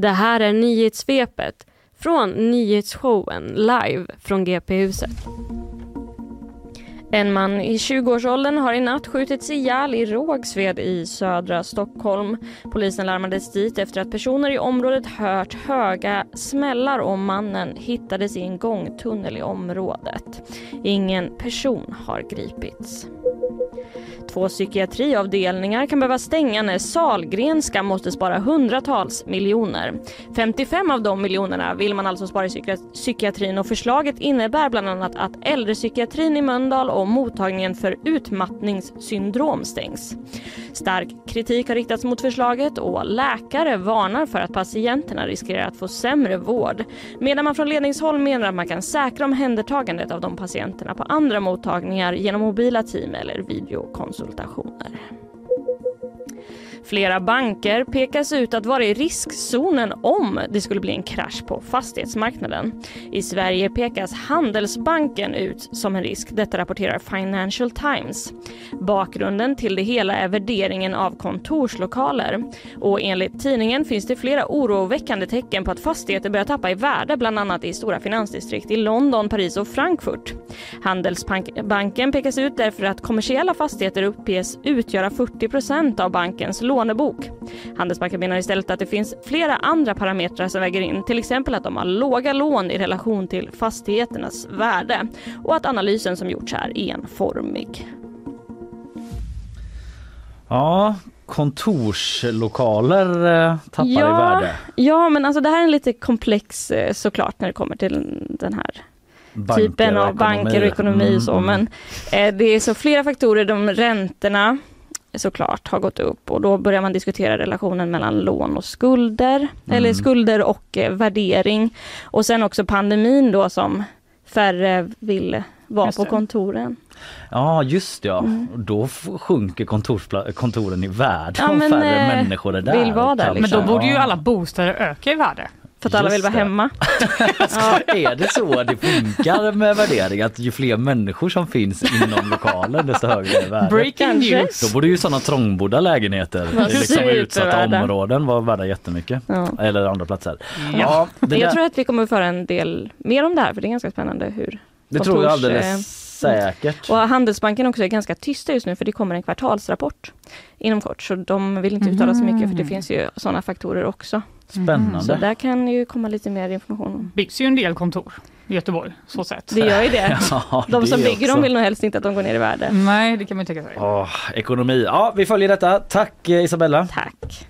Det här är nyhetssvepet från nyhetsshowen live från GP-huset. En man i 20-årsåldern har i natt skjutits ihjäl i Rågsved i södra Stockholm. Polisen larmades dit efter att personer i området hört höga smällar och mannen hittades i en gångtunnel i området. Ingen person har gripits. Två psykiatriavdelningar kan behöva stänga när Salgrenska måste spara hundratals miljoner. 55 av de miljonerna vill man alltså spara i psykiatrin och förslaget innebär bland annat att äldrepsykiatrin i Mölndal och mottagningen för utmattningssyndrom stängs. Stark kritik har riktats mot förslaget och läkare varnar för att patienterna riskerar att få sämre vård medan man från ledningshåll menar att man kan säkra omhändertagandet av de patienterna på andra mottagningar genom mobila team eller videokonsultationer konsultationer. Flera banker pekas ut att vara i riskzonen om det skulle bli en krasch på fastighetsmarknaden. I Sverige pekas Handelsbanken ut som en risk. Detta rapporterar Financial Times. Bakgrunden till det hela är värderingen av kontorslokaler. Och enligt tidningen finns det flera oroväckande tecken på att fastigheter börjar tappa i värde, bland annat i stora finansdistrikt i London, Paris och Frankfurt. Handelsbanken pekas ut därför att kommersiella fastigheter uppges utgöra 40% av bankens lån lånebok. Handelsbanken menar istället att det finns flera andra parametrar som väger in, till exempel att de har låga lån i relation till fastigheternas värde och att analysen som gjorts är enformig. Ja, kontorslokaler eh, tappar i Ja, värde. ja, men alltså det här är en lite komplex eh, såklart när det kommer till den här Banker typen av banker och ekonomi och så. Mm, mm. Men eh, det är så flera faktorer. De räntorna såklart har gått upp och då börjar man diskutera relationen mellan lån och skulder. Eller skulder och eh, värdering. Och sen också pandemin då som färre vill vara Just på det. kontoren. Ja just ja, Och då sjunker kontoren i värde Ja, om men, färre eh, människor är där. vill vara där, kanske. Men då borde ju alla bostäder öka i värde. För att alla Just vill vara det. hemma. Är det så det funkar med värdering? Att ju fler människor som finns inom lokalen desto högre är värdet? Breaking news. Då borde ju sådana trångbodda lägenheter i liksom utsatta områden vara värda jättemycket. Ja. Eller andra platser. Ja, det, Jag där, tror att vi kommer att föra en del mer om det här för det är ganska spännande hur det tror jag kontors, eh, alldeles säkert. Och Handelsbanken också är ganska tysta just nu för det kommer en kvartalsrapport inom kort så de vill inte uttala så mycket för det finns ju sådana faktorer också. Så Spännande. där kan ju komma lite mer information. om. byggs ju en del kontor i Göteborg, så sett. Det gör ju det. Ja, De det som bygger också. dem vill nog helst inte att de går ner i värde. Nej, det kan man ju tänka sig. Åh, ekonomi. Ja, vi följer detta. Tack eh, Isabella. Tack.